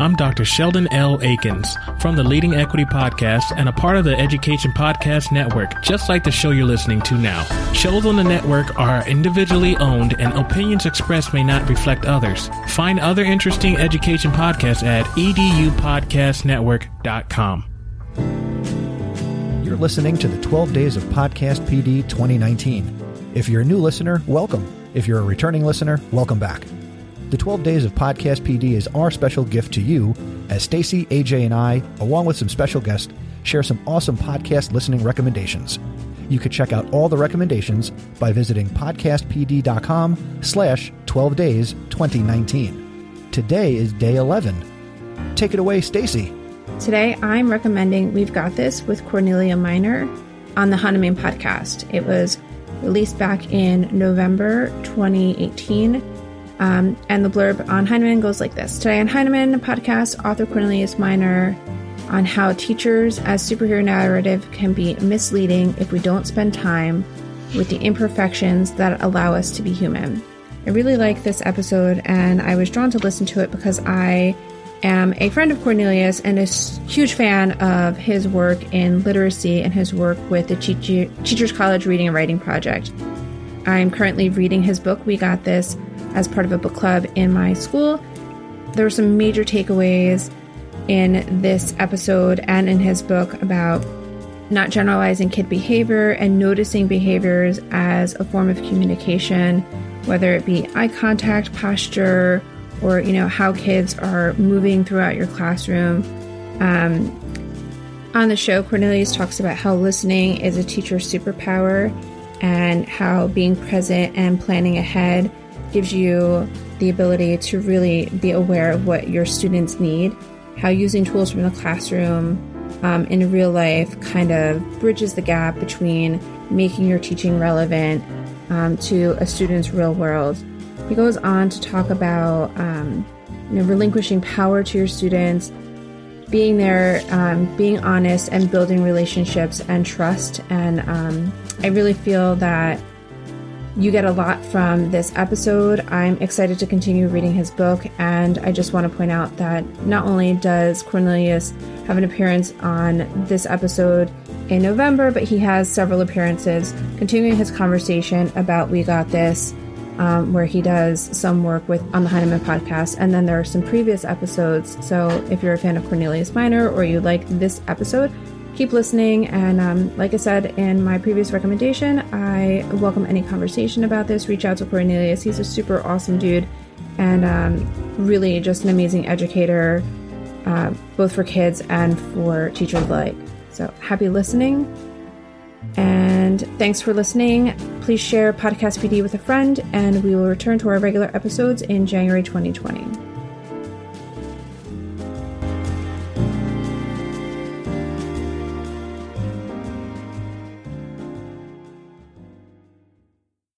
I'm Dr. Sheldon L. Eakins from the Leading Equity Podcast and a part of the Education Podcast Network, just like the show you're listening to now. Shows on the network are individually owned and opinions expressed may not reflect others. Find other interesting education podcasts at edupodcastnetwork.com. You're listening to the 12 Days of Podcast PD 2019. If you're a new listener, welcome. If you're a returning listener, welcome back. The 12 Days of Podcast PD is our special gift to you as Stacy, AJ, and I, along with some special guests, share some awesome podcast listening recommendations. You can check out all the recommendations by visiting podcastpd.com slash 12 days 2019. Today is day 11. Take it away, Stacy. Today I'm recommending We've Got This with Cornelia Minor on the Heinemann podcast. It was released back in November 2018 um, and the blurb on Heinemann goes like this Today on Heinemann podcast, author Cornelius Minor on how teachers as superhero narrative can be misleading if we don't spend time with the imperfections that allow us to be human. I really like this episode and I was drawn to listen to it because I am a friend of Cornelius and a huge fan of his work in literacy and his work with the Teachers College Reading and Writing Project. I'm currently reading his book, We Got This, as part of a book club in my school. There were some major takeaways in this episode and in his book about not generalizing kid behavior and noticing behaviors as a form of communication, whether it be eye contact, posture, or you know how kids are moving throughout your classroom. Um, on the show, Cornelius talks about how listening is a teacher's superpower and how being present and planning ahead gives you the ability to really be aware of what your students need, how using tools from the classroom um, in real life kind of bridges the gap between making your teaching relevant um, to a student's real world. He goes on to talk about um, you know, relinquishing power to your students, being there, um, being honest, and building relationships and trust. And um, I really feel that you get a lot from this episode. I'm excited to continue reading his book, and I just want to point out that not only does Cornelius have an appearance on this episode in November, but he has several appearances continuing his conversation about We Got This, um, where he does some work with on the Heinemann podcast, and then there are some previous episodes. So if you're a fan of Cornelius Minor or you like this episode, keep listening. And um, like I said in my previous recommendation, I welcome any conversation about this. Reach out to Cornelius. He's a super awesome dude and um, really just an amazing educator, uh, both for kids and for teachers alike. So happy listening. And thanks for listening. Please share Podcast PD with a friend, and we will return to our regular episodes in January 2020.